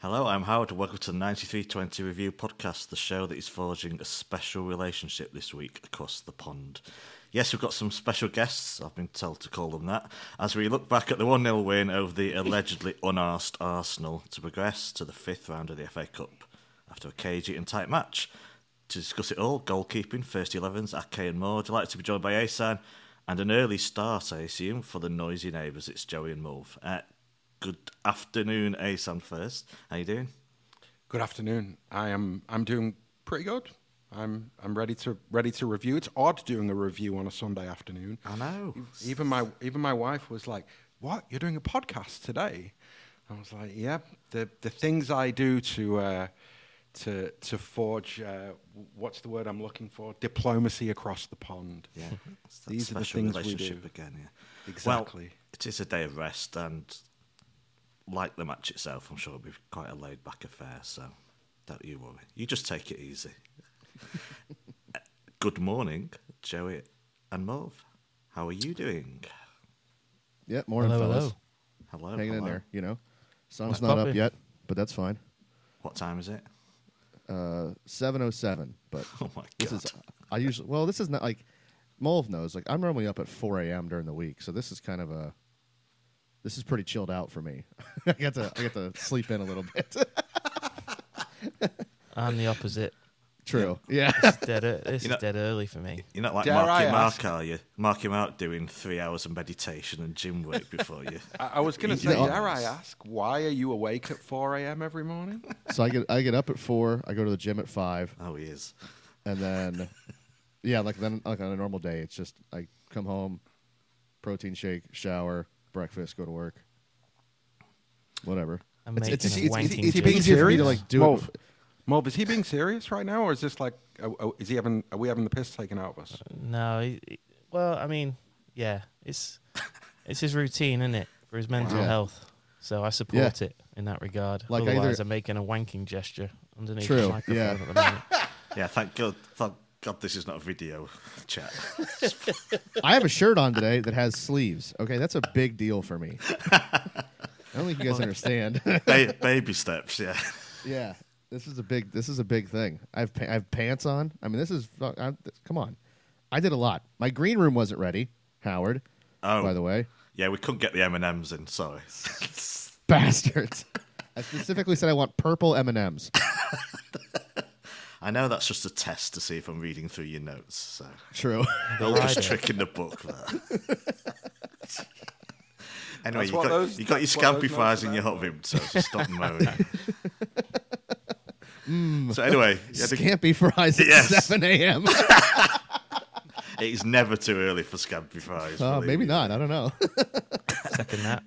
Hello, I'm Howard. And welcome to the 9320 Review Podcast, the show that is forging a special relationship this week across the pond. Yes, we've got some special guests, I've been told to call them that, as we look back at the 1 0 win over the allegedly unasked Arsenal to progress to the fifth round of the FA Cup after a cagey and tight match. To discuss it all, goalkeeping, first 11s, Ake and more. Delighted to be joined by Asan, and an early start, I assume, for the noisy neighbours. It's Joey and Mulv. Uh, good afternoon, Asan. First, how you doing? Good afternoon. I am. I'm doing pretty good. I'm. I'm ready to ready to review. It's odd doing a review on a Sunday afternoon. I know. Even my even my wife was like, "What? You're doing a podcast today?" I was like, "Yeah." The the things I do to. Uh, to to forge uh, what's the word I'm looking for? Diplomacy across the pond. Yeah, These are the things we do. again. Yeah, Exactly. Well, it is a day of rest, and like the match itself, I'm sure it'll be quite a laid-back affair. So don't you worry. You just take it easy. Good morning, Joey and Mulv. How are you doing? Yeah, morning, Hello, fellas. Hello. Hanging in there, you know. Sun's What's not up poppin'? yet, but that's fine. What time is it? Uh, seven oh seven. But Oh my this god! is I usually well, this is not like Mulv knows. Like I'm normally up at four a.m. during the week, so this is kind of a this is pretty chilled out for me. I get to I get to sleep in a little bit. I'm the opposite. True. Yeah. It's dead. This You know- is dead early for me. You're not like Dare Marky I Mark, ask- are you? Marky Mark doing three hours of meditation and gym work before you. I, I was going to say, know- dare I ask, why are you awake at 4 a.m. every morning? so I get I get up at four. I go to the gym at five, Oh, he is. and then yeah, like then like on a normal day, it's just I come home, protein shake, shower, breakfast, go to work. Whatever. I'm It's, making it's, a it's, it's, wanking it's Is he being easier for me to serious? like do Mulv, it. Mulv, is he being serious right now, or is this like, oh, oh, is he having, are we having the piss taken out of us? Uh, no, he, he- well, I mean, yeah, it's it's his routine, isn't it, for his mental Yeah. health. So I support it in that regard. Like Otherwise, either- I'm making a wanking gesture underneath True, the microphone yeah. at the moment. Yeah, thank God. Thank God this is not a video chat. I have a shirt on today that has sleeves. Okay, that's a big deal for me. I don't think you guys understand. ba- baby steps, yeah. yeah, this is a big. This is a big thing. I have pa- I have pants on. I mean, this is. I, come on, I did a lot. My green room wasn't ready. Howard, Oh, by the way, yeah, we couldn't get the M and M's in. Sorry. bastards. I specifically said I want purple M and M's. I know that's just a test to see if I'm reading through your notes. So True. they'll just Right. trick in the book that. anyway, you got those- you got your that's what those scampi fries notes in your there hot for. room, so just stop moaning. Hmm. So anyway, you had a- Scampi fries at Yes. seven a.m. it is never too early for scampi fries. Oh, believe maybe me. not. I don't know. Second that.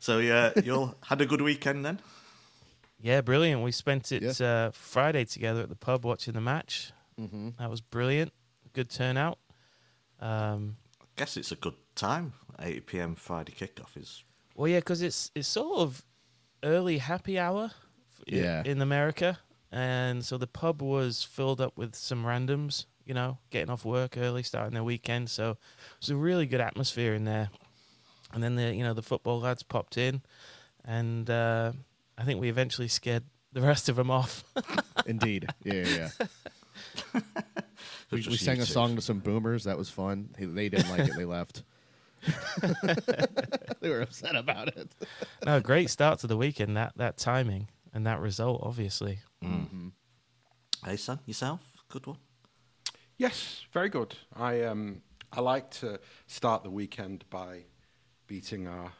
So yeah, you all had a good weekend then. Yeah, brilliant. We spent it Yeah. uh, Friday together at the pub watching the match. mm-hmm. That was brilliant. Good turnout. Um, guess it's a good time. 8 p.m. Friday kickoff is Well, yeah, because it's it's sort of early happy hour f- i- Yeah. in America, and so the pub was filled up with some randoms, you know, getting off work early, starting their weekend. So it was a really good atmosphere in there. And then the you know the football lads popped in, and uh, I think we eventually scared the rest of them off. Indeed. Yeah, yeah. yeah. we, we sang a song to some boomers. That was fun. They, they didn't like it. They left. they were upset about it. no, great start to the weekend. That that timing and that result, obviously. Mm-hmm. Hey, son, yourself? Good one. Yes, very good. I um I like to start the weekend by beating our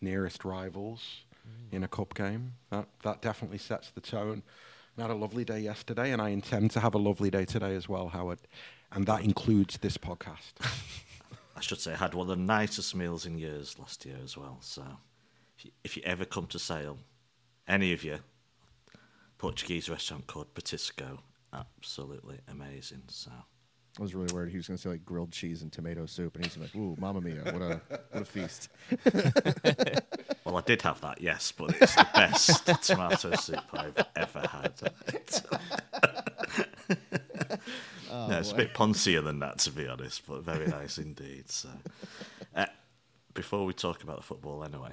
nearest rivals in a cup game. That that definitely sets the tone. I had a lovely day yesterday, and I intend to have a lovely day today as well, Howard. And that includes this podcast. I should say I had one of the nicest meals in years last year as well. So if you, if you ever come to Sale, any of you, Portuguese restaurant called Patisco, absolutely amazing. So I was really worried he was going to say like grilled cheese and tomato soup, and he's like, "Ooh, mamma mia, what a what a feast!" Did have that, yes, but it's the best tomato soup I've ever had. no, it's a bit poncier than that, to be honest, but very nice indeed. So, uh, before we talk about the football, anyway,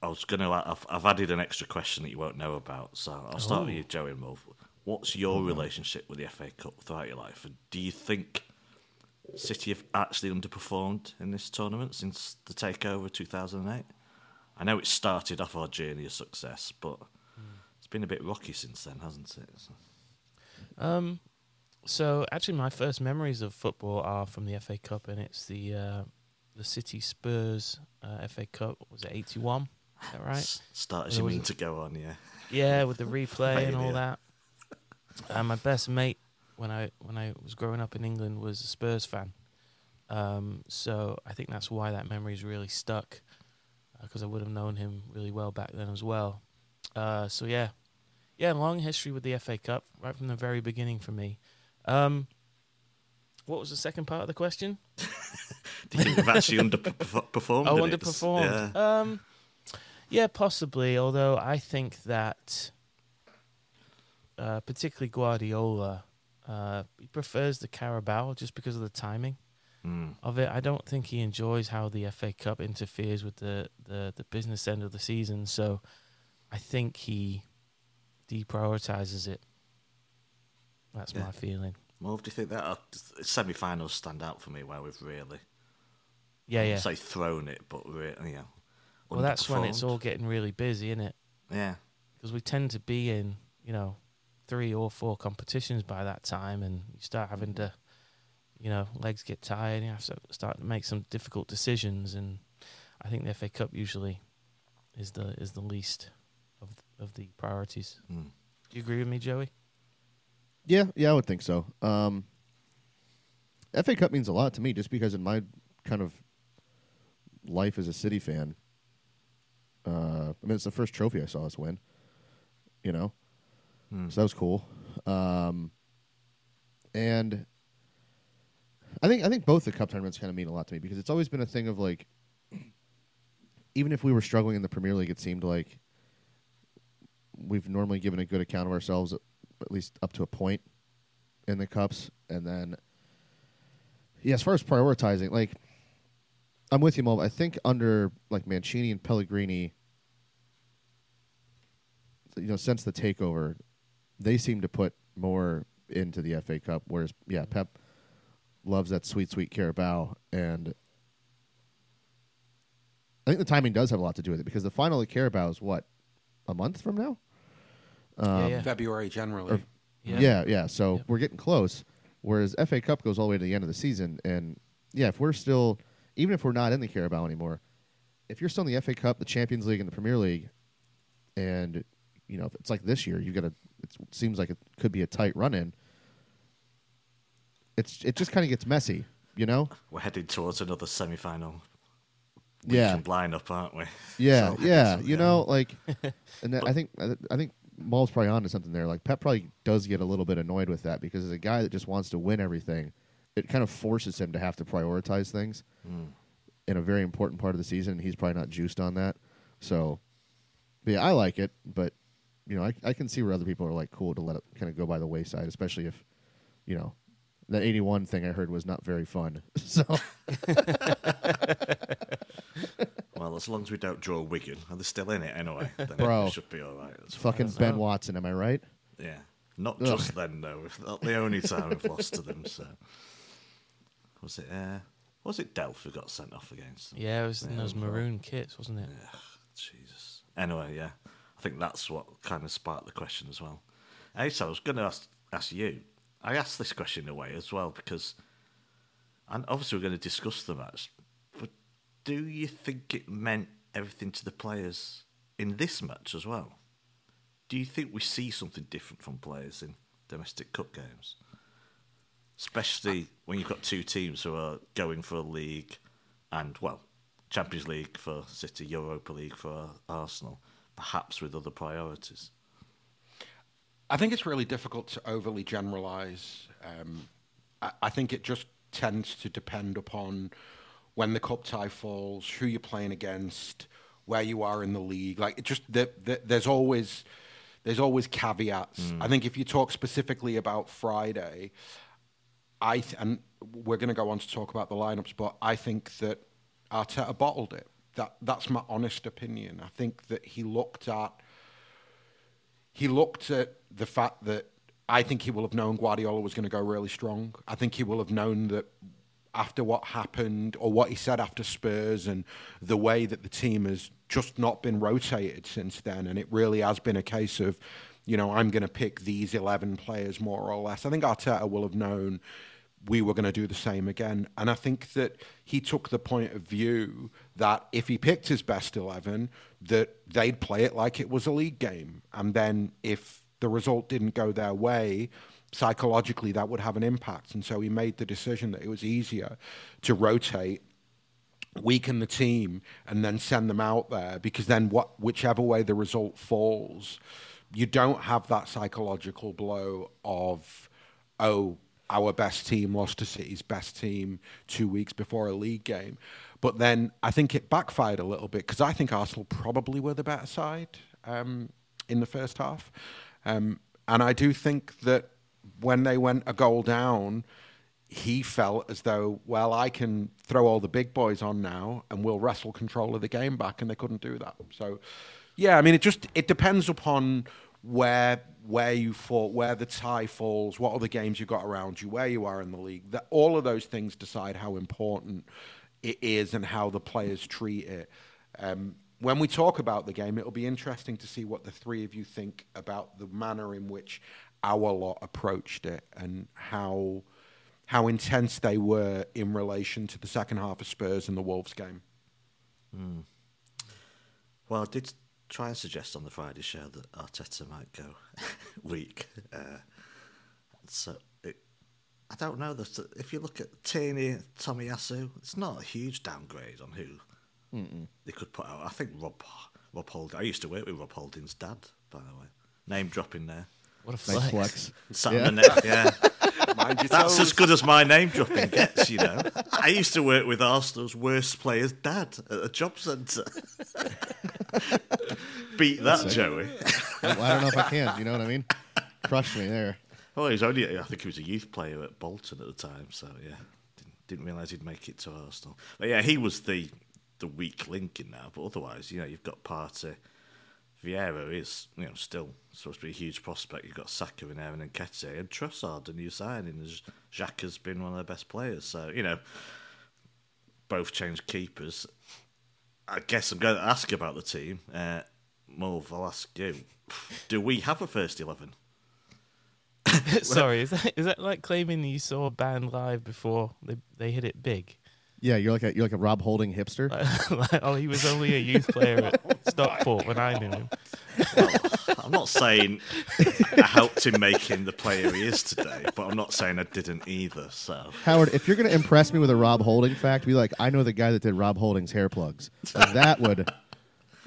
I was gonna. I've, I've added an extra question that you won't know about, so I'll start with Oh. you, Joey and Mulv. What's your relationship with the FA Cup throughout your life? And do you think City have actually underperformed in this tournament since the takeover two thousand and eight? I know it started off our journey of success, but it's been a bit rocky since then, hasn't it? So- Um, so actually, my first memories of football are from the FA Cup, and it's the uh, the City Spurs uh, FA Cup. Was it eighty one? Is that right? Start as you mean to go on, yeah. Yeah, with the replay and all that. Uh, my best mate when I when I was growing up in England was a Spurs fan. Um, so I think that's why that memory's really stuck, because I would have known him really well back then as well. Uh, so yeah, yeah, long history with the FA Cup right from the very beginning for me. Um, what was the second part of the question? Do you we've actually underperformed? Oh? It's- underperformed. Yeah. Um, yeah, possibly. Although I think that, uh, particularly Guardiola, uh, he prefers the Carabao just because of the timing Mm. of it. I don't think he enjoys how the FA Cup interferes with the, the, the business end of the season. So I think he deprioritizes it. That's Yeah. my feeling. Mulv, do you think that uh, semi-finals stand out for me where we've really, Yeah, yeah. say thrown it, but really, yeah. Well, that's when it's all getting really busy, isn't it? Yeah, because we tend to be in you know three or four competitions by that time, and you start having to, you know, legs get tired, you have to start to make some difficult decisions. And I think the FA Cup usually is the is the least of of the priorities. Mm. Do you agree with me, Joey? Yeah, yeah, I would think so. Um, FA Cup means a lot to me just because in my kind of life as a City fan, uh, I mean, it's the first trophy I saw us win. You know, Mm. so that was cool. Um, and I think I think both the cup tournaments kind of mean a lot to me because it's always been a thing of like, even if we were struggling in the Premier League, it seemed like we've normally given a good account of ourselves, uh, at least up to a point in the cups, and then yeah, as far as prioritizing, like I'm with you, Mo. I think under like Mancini and Pellegrini, you know, since the takeover, they seem to put more into the FA Cup. Whereas, yeah, Pep loves that sweet, sweet Carabao, and I think the timing does have a lot to do with it because the final of Carabao is what a month from now. yeah, um, yeah. February generally. or- Yeah, yeah. So Yep. we're getting close. Whereas FA Cup goes all the way to the end of the season, and yeah, if we're still, even if we're not in the Carabao anymore, if you're still in the FA Cup, the Champions League, and the Premier League, and you know if it's like this year, you got to. It seems like it could be a tight run in. It's it just kind of gets messy, you know. we're heading towards another semi-final Yeah, lineup, aren't we? Yeah, So- yeah. so, You know, like, and I think I think Mulv's probably onto something there. Like Pep probably does get a little bit annoyed with that because as a guy that just wants to win everything, it kind of forces him to have to prioritize things Mm. in a very important part of the season. And he's probably not juiced on that. So, but yeah, I like it, but you know, I I can see where other people are like cool to let it kind of go by the wayside, especially if you know. That eighty-one thing I heard was not very fun. So Well, as long as we don't draw Wigan, and they're still in it anyway, then Bro. we should be all right. it's That's fucking don't Ben know. Watson, am I right? Yeah, not Ugh. just then though. If Not the only time we've lost to them. So was it? Uh, was it Delph who got sent off against them? Yeah, it was in Yeah, those well. maroon kits, wasn't it? Yeah, Jesus. Anyway, yeah, I think that's what kind of sparked the question as well. Hey, so I was going to ask ask you. I asked this question in a way as well because, and obviously we're going to discuss the match. But do you think it meant everything to the players in this match as well? Do you think we see something different from players in domestic cup games? Especially when you've got two teams who are going for a league and, well, Champions League for City, Europa League for Arsenal, perhaps with other priorities. I think it's really difficult to overly generalize. Um, I, I think it just tends to depend upon when the cup tie falls, who you're playing against, where you are in the league. Like it just the, the, there's always there's always caveats. I think if you talk specifically about Friday, I th- and we're going to go on to talk about the lineups, but I think that Arteta bottled it. that that's my honest opinion. I think that he looked at he looked at the fact that I think he will have known Guardiola was going to go really strong. I think he will have known that after what happened or what he said after Spurs and the way that the team has just not been rotated since then. And it really has been a case of, you know, I'm going to pick these 11 players more or less. I think Arteta will have known we were going to do the same again. And I think that he took the point of view that if he picked his best 11, that they'd play it like it was a league game. And then if the result didn't go their way, psychologically that would have an impact. And so he made the decision that it was easier to rotate weaken the team and then send them out there because then what whichever way the result falls you don't have that psychological blow of oh our best team lost to City's best team two weeks before a league game. But then I think it backfired a little bit because I think Arsenal probably were the better side um, in the first half. Um, and I do think that when they went a goal down, he felt as though, well, I can throw all the big boys on now and we'll wrestle control of the game back, and they couldn't do that. So, yeah, I mean, it just it depends upon where where you fall, where the tie falls, what other games you've got around you, where you are in the league. That all of those things decide how important it is and how the players treat it. Um, when we talk about the game, it'll be interesting to see what the three of you think about the manner in which our lot approached it and how how intense they were in relation to the second half of Spurs and the Wolves game. Mm. Well, I did try and suggest on the Friday show that Arteta might go weak. Uh, so it, I don't know. that If you look at Tierney, Tomiyasu, it's not a huge downgrade on who Mm-mm. they could put out. I think Rob Rob Holding. I used to work with Rob Holding's dad, by the way. Name dropping there. What a flex! Flex. Sat yeah. Yeah. That's as good as my name dropping gets, you know. I used to work with Arsenal's worst player's dad at a job centre. Beat that, Joey. I don't know if I can. You know what I mean? Crushed me there. Well, he was only, I think he was a youth player at Bolton at the time, so yeah. Didn't, didn't realise he'd make it to Arsenal. But yeah, he was the, the weak link in now, but otherwise, you know, you've got Partey Vieira is, you know, still supposed to be a huge prospect. You've got Saka in there and Nketiah and Trossard, a new signing. Xhaka has been one of their best players. So, you know, both changed keepers. I guess I'm going to ask about the team. Uh, Mulv, I'll ask you. Do we have a first 11? Sorry, is that, is that like claiming you saw a band live before they, they hit it big? Yeah, you're like a you're like a Rob Holding hipster. like, oh, he was only a youth player at Stockport when I knew him. Well, I'm not saying I helped him make him the player he is today, but I'm not saying I didn't either. So Howard, if you're going to impress me with a Rob Holding fact, be like, I know the guy that did Rob Holding's hair plugs. Like, that would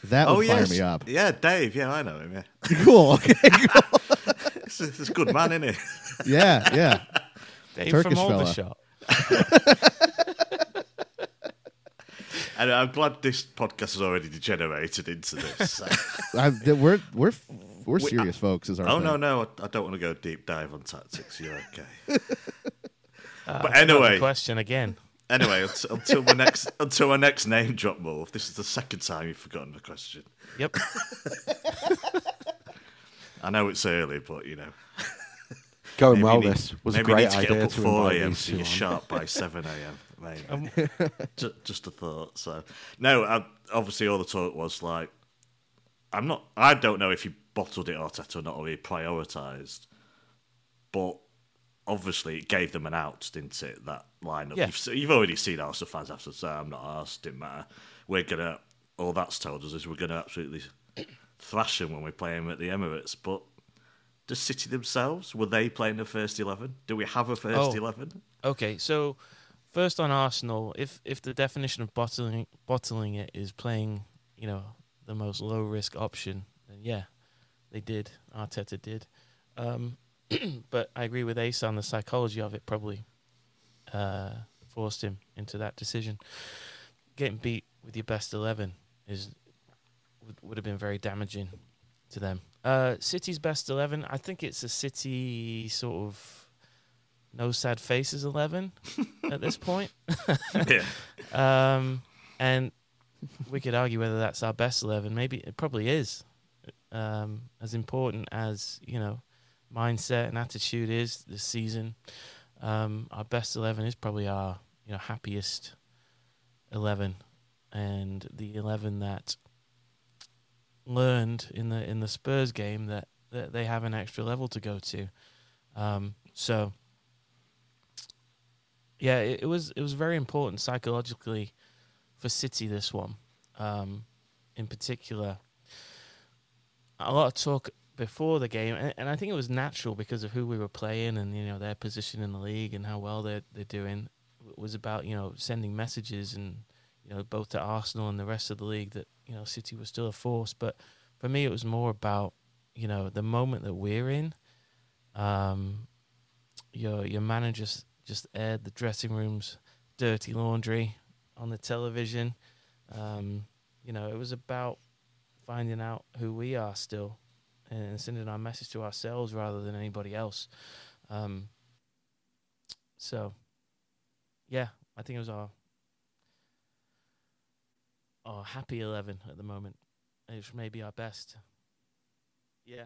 that would oh, fire yes. me up. Yeah, Dave. Yeah, I know him. Yeah. Cool. Okay. Cool. it's, it's a good man, isn't he? yeah, yeah. Dave Turkish from Aldershot. and I'm glad this podcast has already degenerated into this. So. we're we're we're serious, folks. Is our oh thing. no no I don't want to go deep dive on tactics. You're okay. Uh, but anyway, question again. Anyway, until, until my next until my next name drop move. This is the second time you've forgotten the question. Yep. I know it's early, but you know. Going well, need, this was a great idea. Maybe get up at 4 a.m. so you're sharp by 7 a.m maybe. Um, just, just a thought. So no, I, obviously all the talk was like, I'm not. I don't know if he bottled it Arteta or not, or he prioritised, but obviously it gave them an out, didn't it? That lineup. Yeah. You've, you've already seen Arsenal fans have to say, "I'm not asked." Didn't matter. We're gonna. All that's told us is we're gonna absolutely thrash them when we play them at the Emirates, but. Does City themselves were they playing the first eleven? Do we have a first oh, eleven? Okay, so First on Arsenal, if if the definition of bottling bottling it is playing, you know, the most low risk option, then yeah, they did. Arteta did. Um, but I agree with Ace on the psychology of it. Probably uh, forced him into that decision. Getting beat with your best eleven is would, would have been very damaging to them. Uh, City's best eleven, I think it's a City sort of no sad faces 11 at this point. yeah. Um, and we could argue whether that's our best eleven. Maybe it probably is. Um, as important as you know, mindset and attitude is this season. Um, our best eleven is probably our you know happiest eleven, and the eleven that learned in the in the Spurs game that, that they have an extra level to go to. Um, so yeah, it, it, was it was very important psychologically for City this one, um, in particular. A lot of talk before the game, and, and, I think it was natural because of who we were playing and you know their position in the league and how well they're they're doing. It was about you know sending messages and you know both to Arsenal and the rest of the league that you know City was still a force. But for me, it was more about you know the moment that we're in. Um, your your manager just aired the dressing room's dirty laundry on the television. Um, you know, it was about finding out who we are still and sending our message to ourselves rather than anybody else. Um, so, yeah, I think it was our our happy eleven at the moment. It's maybe our best. Yeah.